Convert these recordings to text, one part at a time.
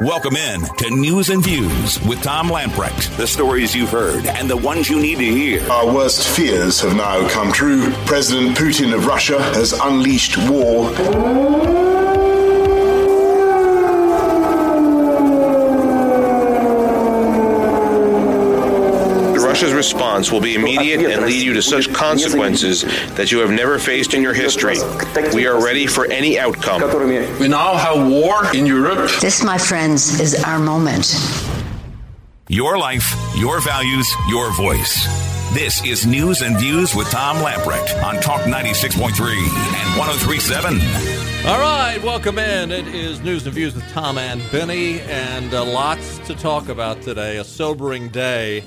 Welcome in to News and Views with Tom Lamprecht. The stories you've heard and the ones you need to hear. Our worst fears have now come true. President Putin of Russia has unleashed war. Russia's response will be immediate and lead you to such consequences that you have never faced in your history. We are ready for any outcome. We now have war in Europe. This, my friends, is our moment. Your life, your values, your voice. This is News and Views with Tom Lamprecht on Talk 96.3 and 1037. All right, welcome in. It is News and Views with Tom and Benny, and uh, lots to talk about today. A sobering day.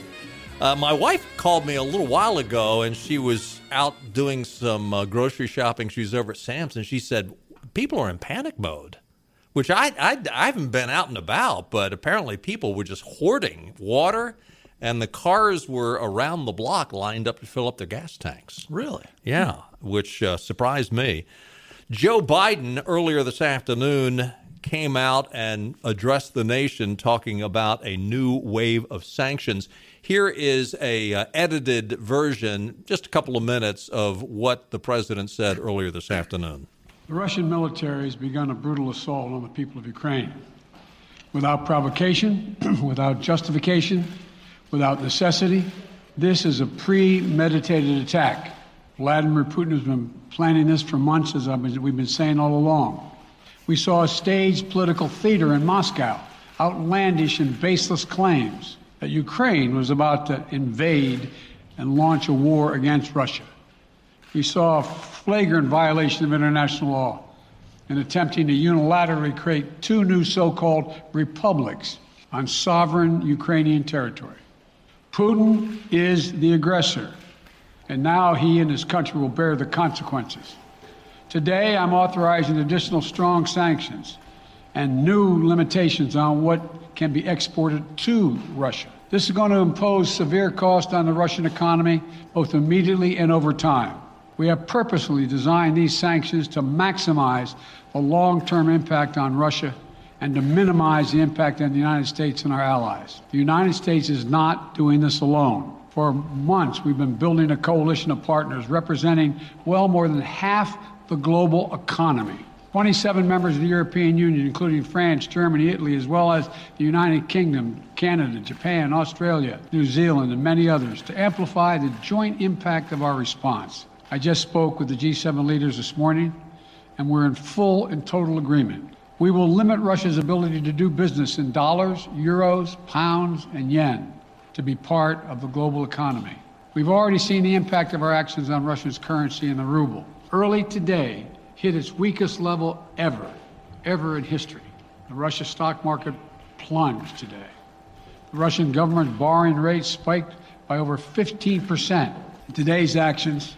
Uh, my wife called me a little while ago, and she was out doing some uh, grocery shopping. She was over at Sam's, and she said people are in panic mode, which I, I I haven't been out and about, but apparently people were just hoarding water, and the cars were around the block lined up to fill up their gas tanks. Really? Yeah, which uh, surprised me. Joe Biden earlier this afternoon came out and addressed the nation talking about a new wave of sanctions. Here is a uh, edited version, just a couple of minutes of what the president said earlier this afternoon. The Russian military has begun a brutal assault on the people of Ukraine. Without provocation, without justification, without necessity, this is a premeditated attack. Vladimir Putin has been planning this for months, as been, we've been saying all along. We saw a staged political theater in Moscow, outlandish and baseless claims Ukraine was about to invade and launch a war against Russia. We saw a flagrant violation of international law in attempting to unilaterally create two new so called republics on sovereign Ukrainian territory. Putin is the aggressor, and now he and his country will bear the consequences. Today, I'm authorizing additional strong sanctions and new limitations on what can be exported to Russia. This is going to impose severe cost on the Russian economy, both immediately and over time. We have purposely designed these sanctions to maximize the long term impact on Russia and to minimize the impact on the United States and our allies. The United States is not doing this alone. For months, we've been building a coalition of partners representing well more than half the global economy. 27 members of the European Union, including France, Germany, Italy, as well as the United Kingdom, Canada, Japan, Australia, New Zealand, and many others, to amplify the joint impact of our response. I just spoke with the G7 leaders this morning, and we're in full and total agreement. We will limit Russia's ability to do business in dollars, euros, pounds, and yen to be part of the global economy. We've already seen the impact of our actions on Russia's currency and the ruble. Early today, hit its weakest level ever, ever in history. The Russia stock market plunged today. The Russian government borrowing rate spiked by over 15%. In today's actions,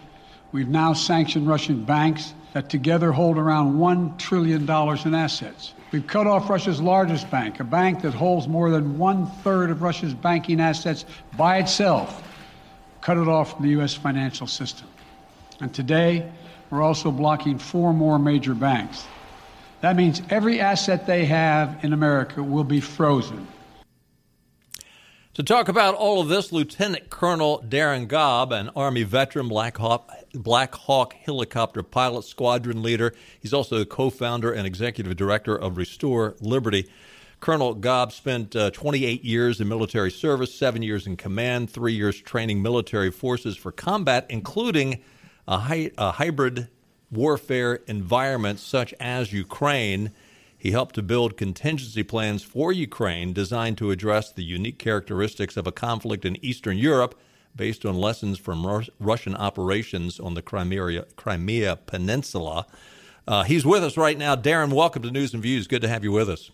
we've now sanctioned Russian banks that together hold around $1 trillion in assets. We've cut off Russia's largest bank, a bank that holds more than one third of Russia's banking assets by itself, cut it off from the U.S. financial system. And today, we're also blocking four more major banks. That means every asset they have in America will be frozen. To talk about all of this, Lieutenant Colonel Darin Gaab, an Army veteran, Black Hawk, Black Hawk helicopter pilot, squadron leader. He's also co founder and executive director of Restore Liberty. Colonel Gaab spent uh, 28 years in military service, seven years in command, three years training military forces for combat, including a, hy- a hybrid warfare environment such as Ukraine. He helped to build contingency plans for Ukraine designed to address the unique characteristics of a conflict in Eastern Europe based on lessons from Rus- Russian operations on the Crimea, Crimea Peninsula. Uh, he's with us right now. Darin, welcome to News and Views. Good to have you with us.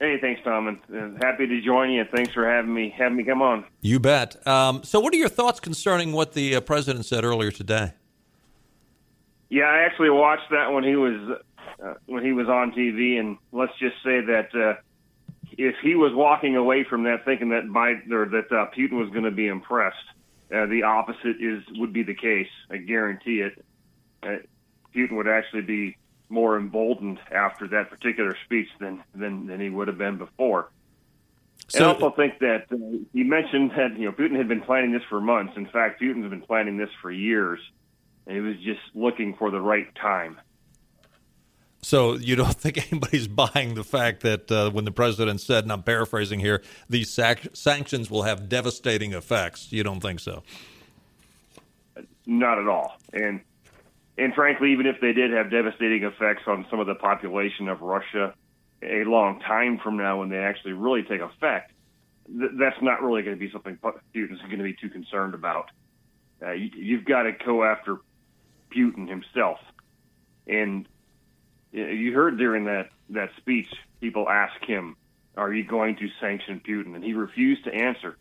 Hey, thanks, Tom, and happy to join you. Thanks for having me having me come on. You bet. Um, so, what are your thoughts concerning what the uh, president said earlier today? Yeah, I actually watched that when he was uh, when he was on TV, and let's just say that uh, if he was walking away from that thinking that Biden or that uh, Putin was going to be impressed, uh, the opposite is would be the case. I guarantee it. Uh, Putin would actually be more emboldened after that particular speech than than, than he would have been before. So, and I also think that uh, he mentioned that you know Putin had been planning this for months. In fact, Putin's been planning this for years, and he was just looking for the right time. So you don't think anybody's buying the fact that uh, when the president said, and I'm paraphrasing here, these sac- sanctions will have devastating effects. You don't think so? Not at all. And and frankly, even if they did have devastating effects on some of the population of Russia, a long time from now when they actually really take effect, th- that's not really going to be something Putin's going to be too concerned about. Uh, you, you've got to go after Putin himself. And you heard during that, that speech, people ask him, Are you going to sanction Putin? And he refused to answer.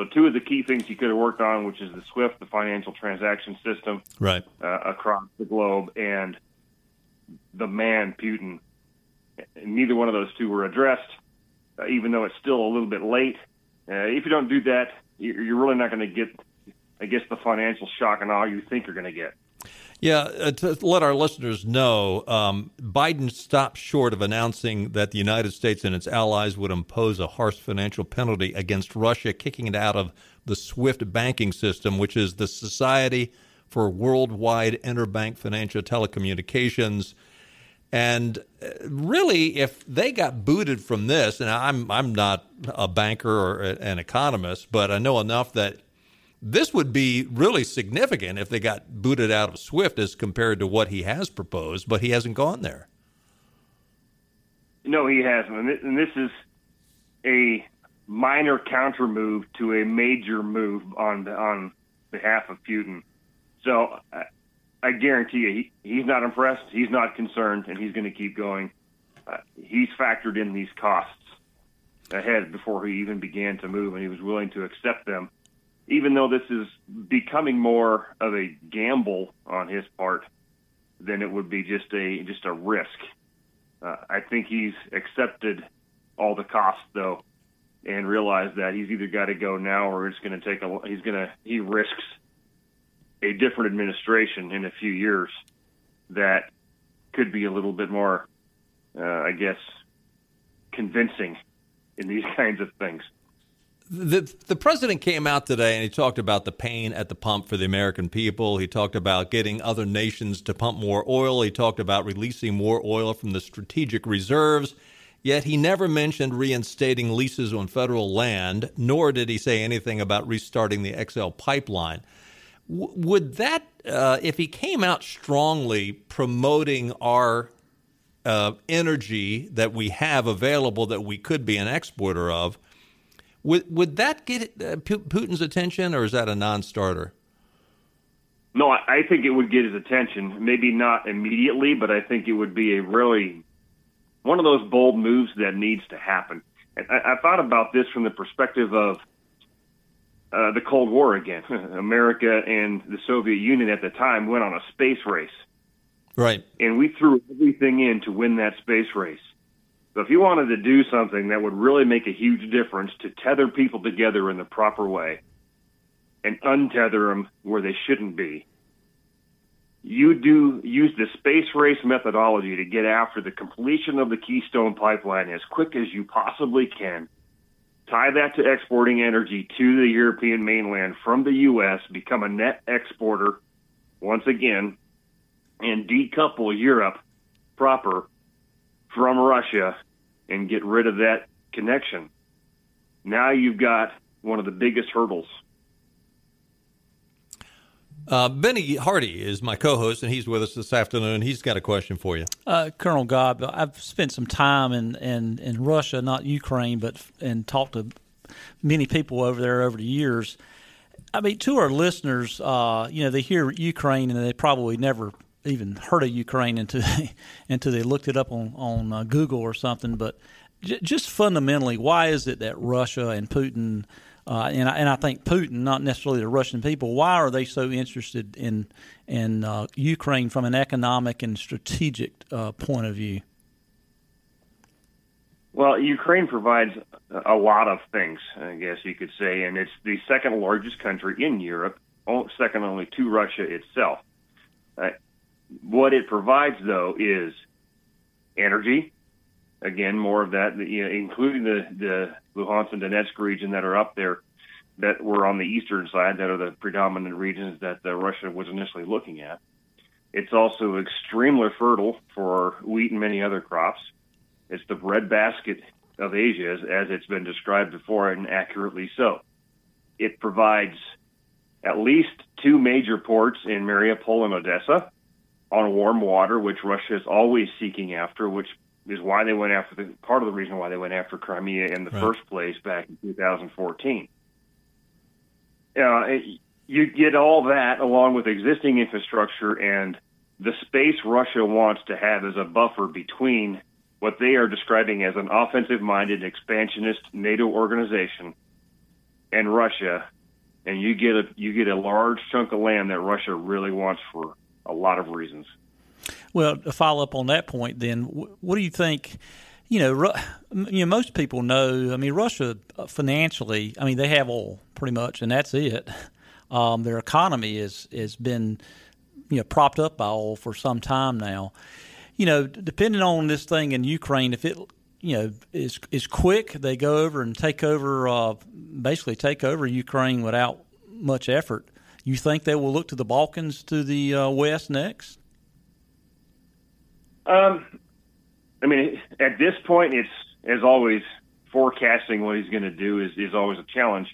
So, two of the key things he could have worked on, which is the SWIFT, the financial transaction system, right uh, across the globe, and the man Putin neither one of those two were addressed, uh, even though it's still a little bit late. Uh, if you don't do that, you're really not going to get, I guess, the financial shock and awe you think you're going to get. Yeah, uh, to let our listeners know, um, Biden stopped short of announcing that the United States and its allies would impose a harsh financial penalty against Russia, kicking it out of the SWIFT banking system, which is the Society for Worldwide Interbank Financial Telecommunications. And uh, really, if they got booted from this, and I'm I'm not a banker or an economist, but I know enough that this would be really significant if they got booted out of Swift as compared to what he has proposed, but he hasn't gone there. No, he hasn't, and this is a minor counter move to a major move on on behalf of Putin. So I guarantee you, he, he's not impressed. He's not concerned, and he's going to keep going. Uh, he's factored in these costs ahead before he even began to move, and he was willing to accept them, even though this is becoming more of a gamble on his part than it would be just a just a risk. Uh, I think he's accepted all the costs though, and realized that he's either got to go now or it's going to take a. He's going to he risks a different administration in a few years that could be a little bit more, uh, I guess, convincing in these kinds of things. The the president came out today and he talked about the pain at the pump for the American people. He talked about getting other nations to pump more oil. He talked about releasing more oil from the strategic reserves. Yet he never mentioned reinstating leases on federal land, nor did he say anything about restarting the XL pipeline would that, uh, if he came out strongly promoting our uh, energy that we have available that we could be an exporter of, would would that get uh, Putin's attention, or is that a non-starter? No, I think it would get his attention. Maybe not immediately, but I think it would be a really one of those bold moves that needs to happen. I, I thought about this from the perspective of uh, the Cold War again. America and the Soviet Union at the time went on a space race. Right. And we threw everything in to win that space race. So if you wanted to do something that would really make a huge difference to tether people together in the proper way and untether them where they shouldn't be, you do use the space race methodology to get after the completion of the Keystone pipeline as quick as you possibly can tie that to exporting energy to the European mainland from the U.S., become a net exporter once again, and decouple Europe proper from Russia and get rid of that connection. Now you've got one of the biggest hurdles. Uh, Benny Hardy is my co-host, and he's with us this afternoon. He's got a question for you, uh, Colonel Gaab. I've spent some time in, in, in Russia, not Ukraine, but and talked to many people over there over the years. I mean, to our listeners, uh, you know, they hear Ukraine and they probably never even heard of Ukraine until until they looked it up on on uh, Google or something. But j- just fundamentally, why is it that Russia and Putin uh, and I, and I think Putin, not necessarily the Russian people, why are they so interested in in uh, Ukraine from an economic and strategic uh, point of view? Well, Ukraine provides a lot of things, I guess you could say, and it's the second largest country in Europe, second only to Russia itself. Uh, what it provides, though, is energy. Again, more of that, you know, including the the Luhansk and Donetsk region that are up there, that were on the eastern side, that are the predominant regions that uh, Russia was initially looking at. It's also extremely fertile for wheat and many other crops. It's the breadbasket of Asia, as, as it's been described before, and accurately so. It provides at least two major ports in Mariupol and Odessa on warm water, which Russia is always seeking after, which is why they went after the part of the reason why they went after Crimea in the right. first place back in 2014. Uh, you get all that along with existing infrastructure and the space Russia wants to have as a buffer between what they are describing as an offensive minded expansionist NATO organization and Russia and you get a you get a large chunk of land that Russia really wants for a lot of reasons. Well, to follow up on that point, then, what do you think? You know, you know, most people know. I mean, Russia uh, financially, I mean, they have oil pretty much, and that's it. Um, their economy is has been, you know, propped up by oil for some time now. You know, depending on this thing in Ukraine, if it you know is is quick. They go over and take over, uh, basically take over Ukraine without much effort. You think they will look to the Balkans to the uh, west next? Um, I mean, at this point, it's as always forecasting what he's going to do is is always a challenge.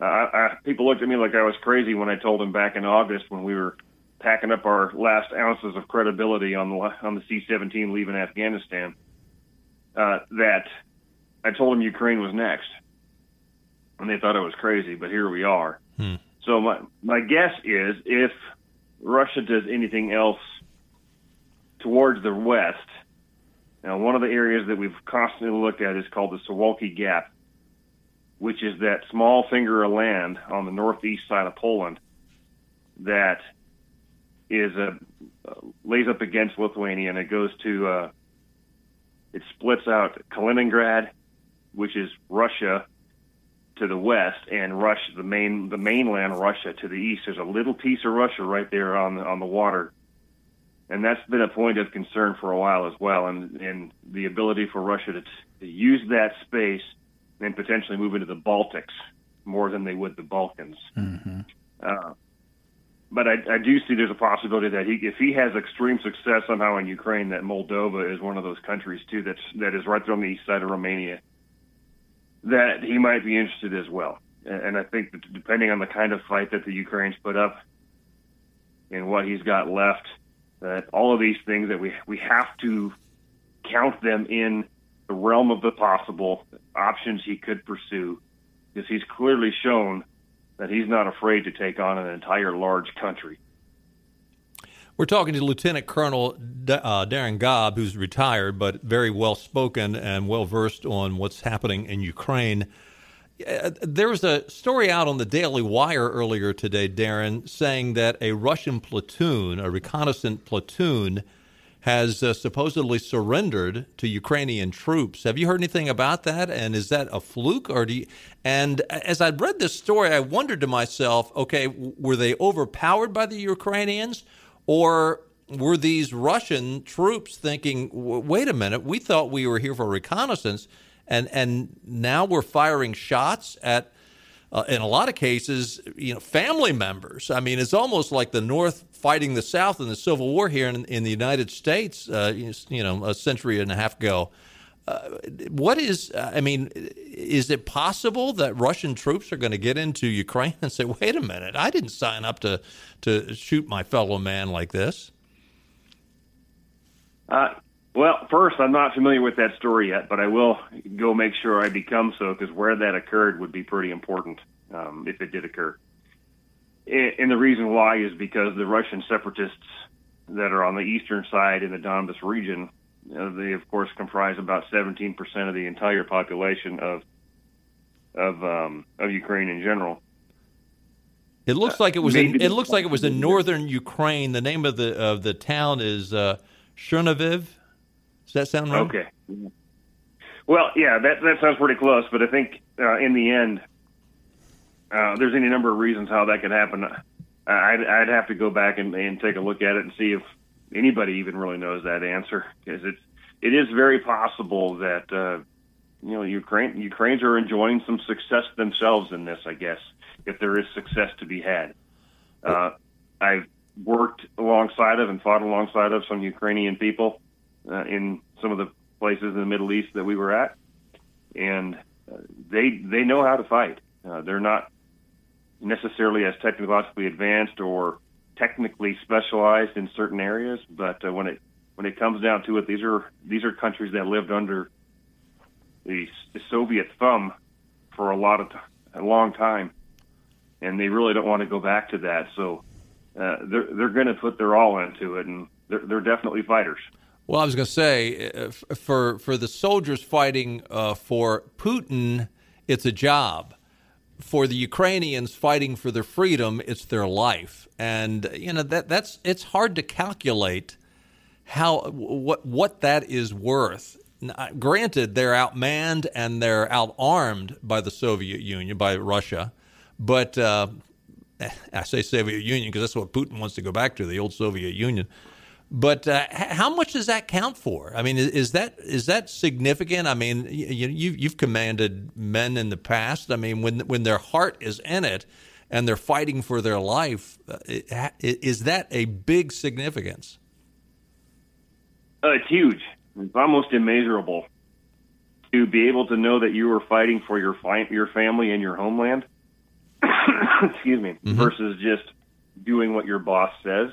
Uh, I, people looked at me like I was crazy when I told them back in August when we were packing up our last ounces of credibility on the on the C-17 leaving Afghanistan uh, that I told them Ukraine was next, and they thought I was crazy. But here we are. Hmm. So my my guess is if Russia does anything else towards the west, now one of the areas that we've constantly looked at is called the Suwalki Gap, which is that small finger of land on the northeast side of Poland that is a uh, lays up against Lithuania and it goes to uh, it splits out Kaliningrad, which is Russia to the west, and Russia, the main the mainland Russia to the east. There's a little piece of Russia right there on the, on the water, and that's been a point of concern for a while as well. And and the ability for Russia to, to use that space and potentially move into the Baltics more than they would the Balkans. Mm-hmm. Uh, but I, I do see there's a possibility that he, if he has extreme success somehow in Ukraine, that Moldova is one of those countries too that's that is right there on the east side of Romania. That he might be interested as well, and I think that depending on the kind of fight that the Ukrainians put up and what he's got left, that all of these things that we we have to count them in the realm of the possible options he could pursue, because he's clearly shown that he's not afraid to take on an entire large country. We're talking to Lieutenant Colonel uh, Darin Gaab, who's retired but very well spoken and well versed on what's happening in Ukraine. Uh, there was a story out on the Daily Wire earlier today, Darin, saying that a Russian platoon, a reconnaissance platoon, has uh, supposedly surrendered to Ukrainian troops. Have you heard anything about that? And is that a fluke, or do you? And as I read this story, I wondered to myself, okay, were they overpowered by the Ukrainians, or were these Russian troops thinking, wait a minute, we thought we were here for reconnaissance, and and now we're firing shots at uh, in a lot of cases, you know, family members. I mean, it's almost like the North fighting the South in the Civil War here in, in the United States, uh, you know, a century and a half ago. Uh, what is, I mean, is it possible that Russian troops are going to get into Ukraine and say, wait a minute, I didn't sign up to, to shoot my fellow man like this? Uh, well, first, I'm not familiar with that story yet, but I will go make sure I become so because where that occurred would be pretty important um, if it did occur. And the reason why is because the Russian separatists that are on the eastern side in the Donbas region, uh, they of course comprise about 17% of the entire population of of um, of Ukraine in general. It looks like it was. in, it looks like it was in northern Ukraine. The name of the of the town is uh. Does that sound right? Okay. Well, yeah, that that sounds pretty close. But I think uh, in the end, uh, there's any number of reasons how that could happen. I'd, I'd have to go back and, and take a look at it and see if anybody even really knows that answer because it's it is very possible that uh, you know Ukraine Ukrainians are enjoying some success themselves in this. I guess if there is success to be had, uh, I've worked alongside of and fought alongside of some Ukrainian people uh, in some of the places in the Middle East that we were at, and uh, they they know how to fight. Uh, they're not necessarily as technologically advanced or technically specialized in certain areas, but uh, when it when it comes down to it, these are these are countries that lived under the, the Soviet thumb for a lot of t- a long time, and they really don't want to go back to that. So uh, they're they're going to put their all into it, and they're, they're definitely fighters. Well, I was going to say, uh, for for the soldiers fighting uh, for Putin, it's a job. For the Ukrainians fighting for their freedom, it's their life, and you know that that's it's hard to calculate how what what that is worth. Granted, they're outmanned and they're outarmed by the Soviet Union, by Russia, but uh, I say Soviet Union because that's what Putin wants to go back to, the old Soviet Union. But uh, how much does that count for? I mean, is that is that significant? I mean, you, you've, you've commanded men in the past. I mean, when when their heart is in it and they're fighting for their life, uh, is that a big significance? Uh, it's huge. It's almost immeasurable to be able to know that you are fighting for your fi- your family and your homeland. excuse me, mm-hmm. versus just doing what your boss says.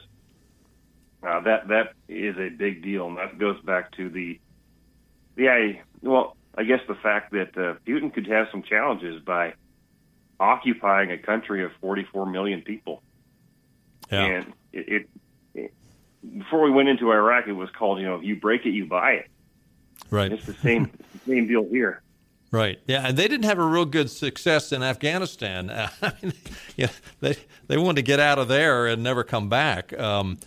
Uh, that that is a big deal, and that goes back to the the I well, I guess the fact that uh, Putin could have some challenges by occupying a country of 44 million people, yeah. and it, it, it before we went into Iraq, it was called you know if you break it, you buy it. Right. And it's the same it's the same deal here. Right. Yeah, and they didn't have a real good success in Afghanistan. I mean, yeah, they they wanted to get out of there and never come back. Um,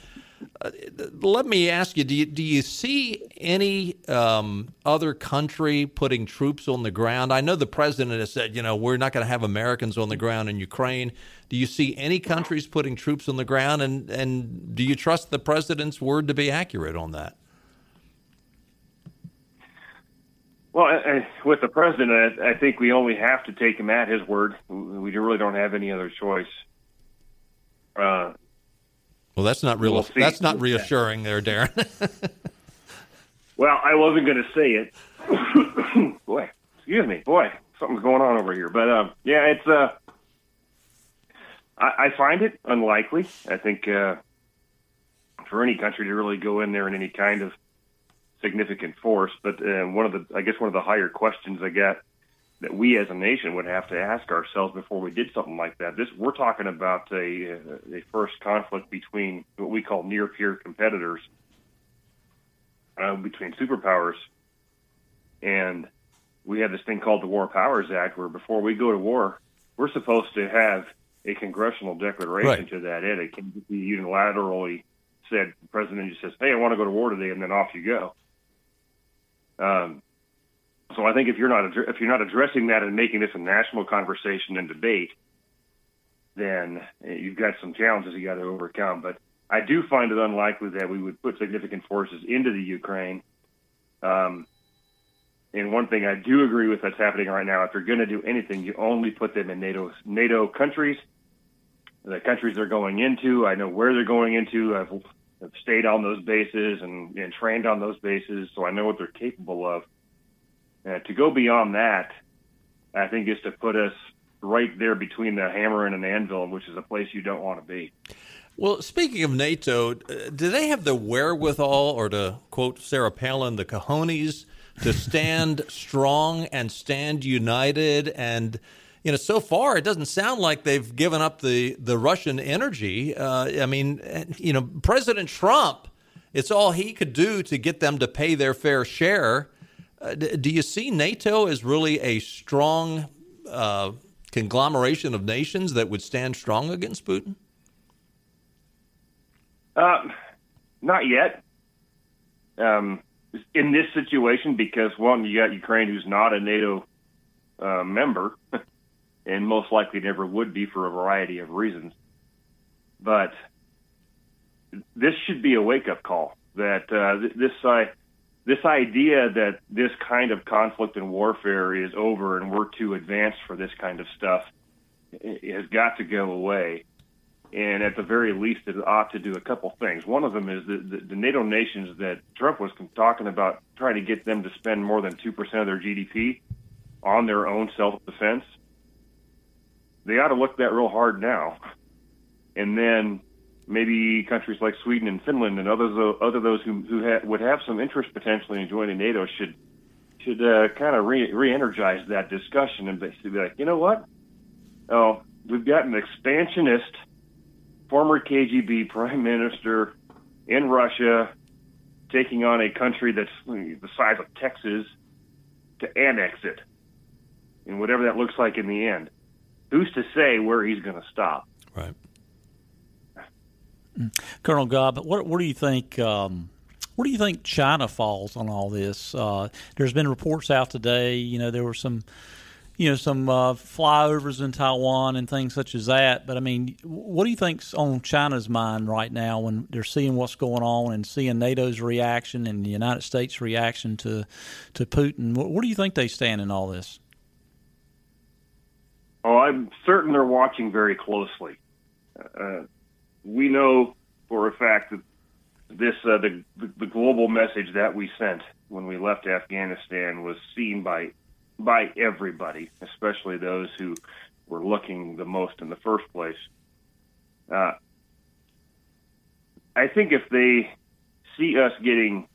let me ask you: Do you do you see any um, other country putting troops on the ground? I know the president has said, you know, we're not going to have Americans on the ground in Ukraine. Do you see any countries putting troops on the ground, and and do you trust the president's word to be accurate on that? Well, I, with the president, I, I think we only have to take him at his word. We really don't have any other choice. Uh, well, that's not real. We'll that's not reassuring, there, Darin. well, I wasn't going to say it. boy, excuse me, boy, something's going on over here. But um, yeah, it's. Uh, I, I find it unlikely. I think uh, for any country to really go in there in any kind of significant force. But uh, one of the, I guess, one of the higher questions I get that we as a nation would have to ask ourselves before we did something like that. This we're talking about a, a first conflict between what we call near peer competitors, uh, between superpowers, and we have this thing called the War Powers Act, where before we go to war, we're supposed to have a congressional declaration right. to that end. It can be unilaterally said. The president just says, "Hey, I want to go to war today," and then off you go. Um, so I think if you're not if you're not addressing that and making this a national conversation and debate, then you've got some challenges you got to overcome. But I do find it unlikely that we would put significant forces into the Ukraine. Um, and one thing I do agree with that's happening right now, if you're going to do anything, you only put them in NATO NATO countries. The countries they're going into, I know where they're going into. I've, I've stayed on those bases and, and trained on those bases, so I know what they're capable of. Uh, to go beyond that, I think is to put us right there between the hammer and an anvil, which is a place you don't want to be. Well, speaking of NATO, uh, do they have the wherewithal, or to quote Sarah Palin, the cojones, to stand strong and stand united? And you know, so far it doesn't sound like they've given up the the Russian energy. Uh, I mean, you know, President Trump, it's all he could do to get them to pay their fair share. Uh, do you see NATO as really a strong uh, conglomeration of nations that would stand strong against Putin? Uh, not yet. Um, in this situation, because one, you got Ukraine, who's not a NATO uh, member, and most likely never would be for a variety of reasons. But this should be a wake up call that uh, this uh, this idea that this kind of conflict and warfare is over and we're too advanced for this kind of stuff has got to go away. And at the very least, it ought to do a couple things. One of them is that the, NATO nations that Trump was talking about trying to get them to spend more than 2% of their GDP on their own self defense. They ought to look that real hard now. And then maybe countries like Sweden and Finland and others, other those who who ha- would have some interest potentially in joining NATO should should uh, kind of re- re-energize that discussion and basically be like, you know what? Oh, we've got an expansionist former KGB prime minister in Russia taking on a country that's the size of Texas to annex it, and whatever that looks like in the end. Who's to say where he's going to stop? Right. Colonel Gaab, what, what do you think? Um, where do you think China falls on all this? Uh, there's been reports out today. You know, there were some, you know, some uh, flyovers in Taiwan and things such as that. But I mean, what do you think's on China's mind right now when they're seeing what's going on and seeing NATO's reaction and the United States' reaction to to Putin? What, do you think they stand in all this? Oh, I'm certain they're watching very closely. Uh, we know for a fact that this uh, the the global message that we sent when we left Afghanistan was seen by by everybody, especially those who were looking the most in the first place. Uh, I think if they see us getting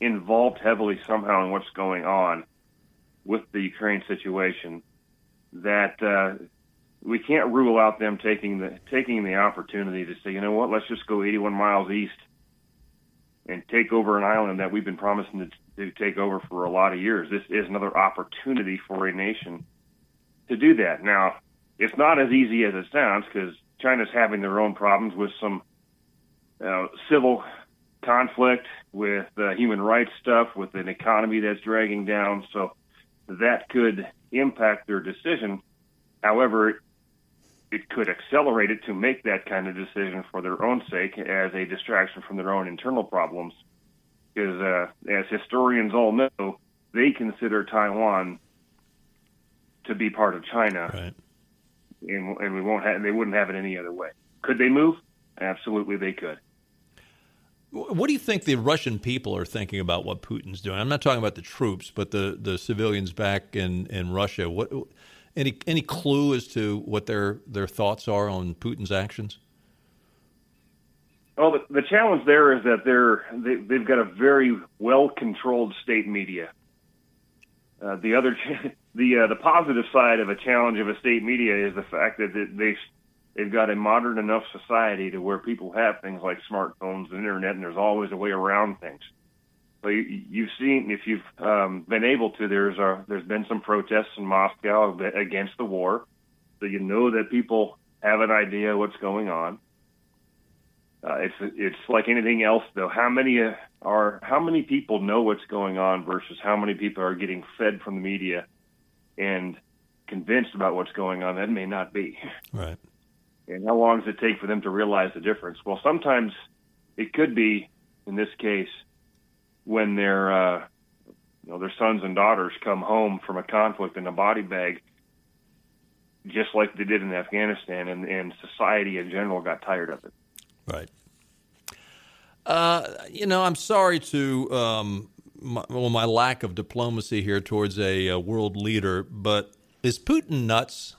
involved heavily somehow in what's going on with the Ukraine situation, that uh, we can't rule out them taking the taking the opportunity to say, you know what, let's just go 81 miles east and take over an island that we've been promising to, to take over for a lot of years. This is another opportunity for a nation to do that. Now, it's not as easy as it sounds because China's having their own problems with some uh, civil conflict, with uh, human rights stuff, with an economy that's dragging down. So that could impact their decision. However, it could accelerate it to make that kind of decision for their own sake as a distraction from their own internal problems. Because, uh, as historians all know, they consider Taiwan to be part of China, right. and, and we won't have, they wouldn't have it any other way. Could they move? Absolutely, they could. What do you think the Russian people are thinking about what Putin's doing? I'm not talking about the troops, but the, the civilians back in, in Russia. What any any clue as to what their their thoughts are on Putin's actions? Well, the, the challenge there is that they're they, they've got a very well controlled state media. Uh, the other the uh, the positive side of a challenge of a state media is the fact that they they've got a modern enough society to where people have things like smartphones and internet, and there's always a way around things. So you, you've seen, if you've um, been able to, there's a, there's been some protests in Moscow against the war, so you know that people have an idea what's going on. Uh, it's it's like anything else, though. How many uh, are how many people know what's going on versus how many people are getting fed from the media and convinced about what's going on? That may not be right. And how long does it take for them to realize the difference? Well, sometimes it could be, in this case, when their uh, you know their sons and daughters come home from a conflict in a body bag, just like they did in Afghanistan, and, and society in general got tired of it. Right. Uh, you know, I'm sorry to um, my, well my lack of diplomacy here towards a, a world leader, but is Putin nuts?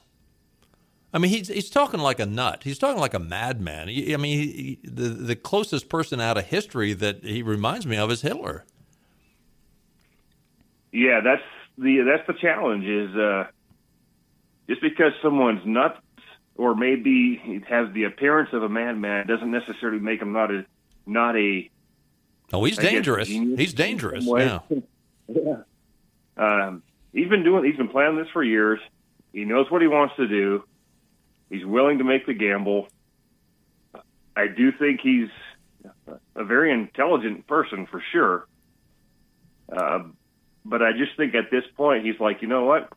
I mean, he's he's talking like a nut. He's talking like a madman. I mean, he, the the closest person out of history that he reminds me of is Hitler. Yeah, that's the that's the challenge. Is uh, just because someone's nuts or maybe has the appearance of a madman doesn't necessarily make him not a not a. Oh, he's I dangerous. He's dangerous. Yeah. yeah. Um, he's been doing. He's been planning this for years. He knows what he wants to do He's willing to make the gamble. I do think he's a very intelligent person for sure. Uh, but I just think at this point he's like, you know what?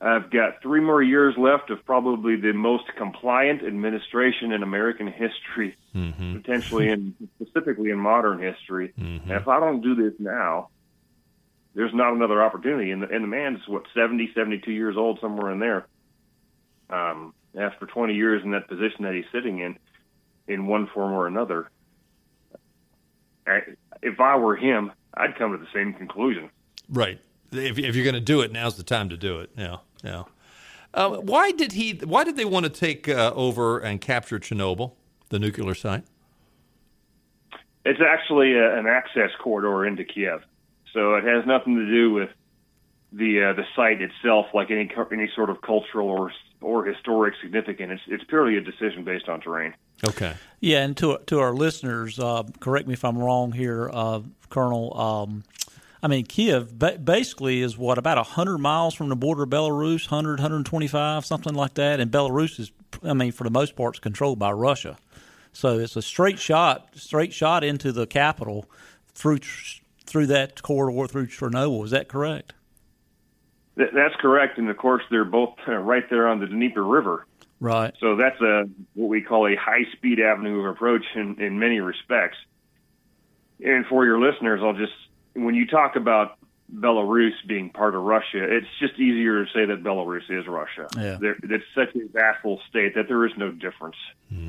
I've got three more years left of probably the most compliant administration in American history, mm-hmm. potentially and specifically in modern history. Mm-hmm. And if I don't do this now, there's not another opportunity. And the, and the man's what 70, 72 years old, somewhere in there. Um, after 20 years in that position that he's sitting in, in one form or another, if I were him, I'd come to the same conclusion. Right. If, if you're going to do it, now's the time to do it. Yeah. Yeah. Uh, why did he? Why did they want to take uh, over and capture Chernobyl, the nuclear site? It's actually a, an access corridor into Kiev, so it has nothing to do with the uh, the site itself, like any any sort of cultural or or historic significance. It's it's purely a decision based on terrain. Okay. Yeah, and to to our listeners, uh, correct me if I'm wrong here, uh, Colonel. Um, I mean, Kiev basically is what about hundred miles from the border of Belarus, 100, 125, something like that. And Belarus is, I mean, for the most part, it's controlled by Russia. So it's a straight shot, straight shot into the capital through through that corridor through Chernobyl. Is that correct? That's correct, and of course they're both right there on the Dnieper River. Right. So that's a what we call a high-speed avenue of approach in, in many respects. And for your listeners, I'll just when you talk about Belarus being part of Russia, it's just easier to say that Belarus is Russia. Yeah. There, it's such a vassal state that there is no difference. Hmm.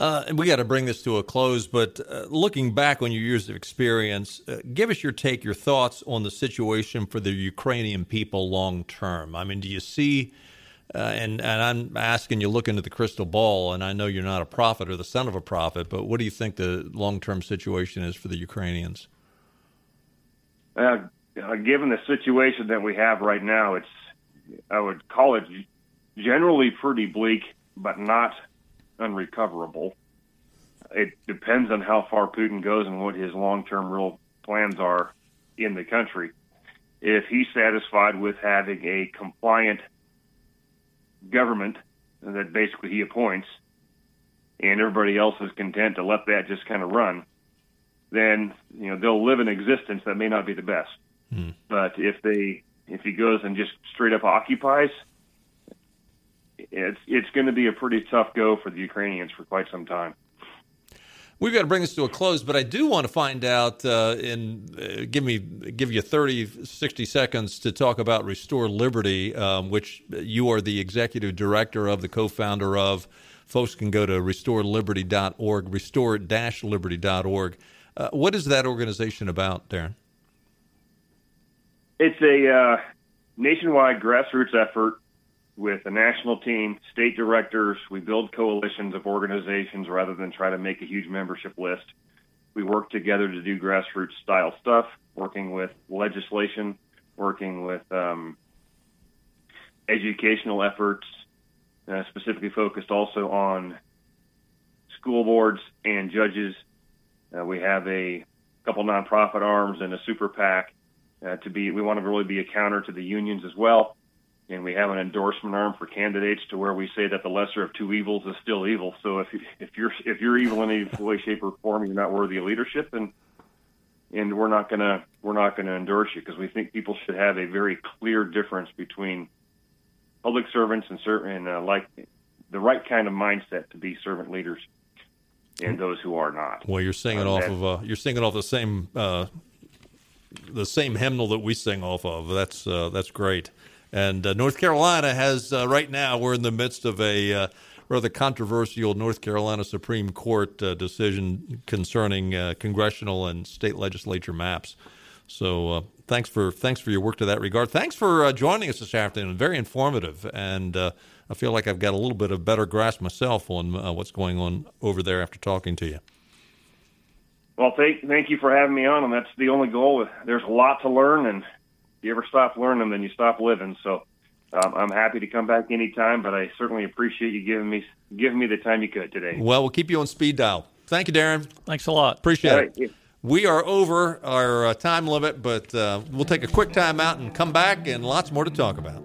Uh, we got to bring this to a close, but uh, looking back on your years of experience, uh, give us your take, your thoughts on the situation for the Ukrainian people long term. I mean, do you see, uh, and, and I'm asking you, look into the crystal ball, and I know you're not a prophet or the son of a prophet, but what do you think the long term situation is for the Ukrainians? Uh, uh, given the situation that we have right now, it's I would call it generally pretty bleak, but not unrecoverable. It depends on how far Putin goes and what his long-term real plans are in the country. If he's satisfied with having a compliant government that basically he appoints, and everybody else is content to let that just kind of run, then you know they'll live an existence that may not be the best. Hmm. But if they if he goes and just straight up occupies, it's it's going to be a pretty tough go for the Ukrainians for quite some time. We've got to bring this to a close, but I do want to find out uh, and uh, give me give you 30, 60 seconds to talk about Restore Liberty, um, which you are the executive director of, the co-founder of. Folks can go to restoreliberty.org, restore-liberty.org. Uh, what is that organization about, Darin? It's a uh, nationwide grassroots effort with a national team, state directors. We build coalitions of organizations rather than try to make a huge membership list. We work together to do grassroots style stuff, working with legislation, working with um, educational efforts, uh, specifically focused also on school boards and judges. Uh, we have a couple nonprofit arms and a super PAC uh, to be. We want to really be a counter to the unions as well and we have an endorsement arm for candidates to where we say that the lesser of two evils is still evil. So if if you're if you're evil in any way, shape, or form, you're not worthy of leadership, and and we're not gonna we're not gonna endorse you because we think people should have a very clear difference between public servants and certain uh, like the right kind of mindset to be servant leaders and those who are not. Well, you're singing uh, off of uh, you're singing off the same uh, the same hymnal that we sing off of. That's uh, that's great. And uh, North Carolina has, uh, right now, we're in the midst of a uh, rather controversial North Carolina Supreme Court uh, decision concerning uh, congressional and state legislature maps. So uh, thanks for thanks for your work to that regard. Thanks for joining us this afternoon. Very informative, and I feel like I've got a little bit of better grasp myself on what's going on over there after talking to you. Well, thank thank you for having me on, and that's the only goal. There's a lot to learn, and you ever stop learning, then you stop living. So um, I'm happy to come back anytime, but I certainly appreciate you giving me giving me the time you could today. Well, we'll keep you on speed dial. Thank you, Darin. Thanks a lot. Appreciate right. it. We are over our uh, time limit, but uh, we'll take a quick time out and come back, and lots more to talk about.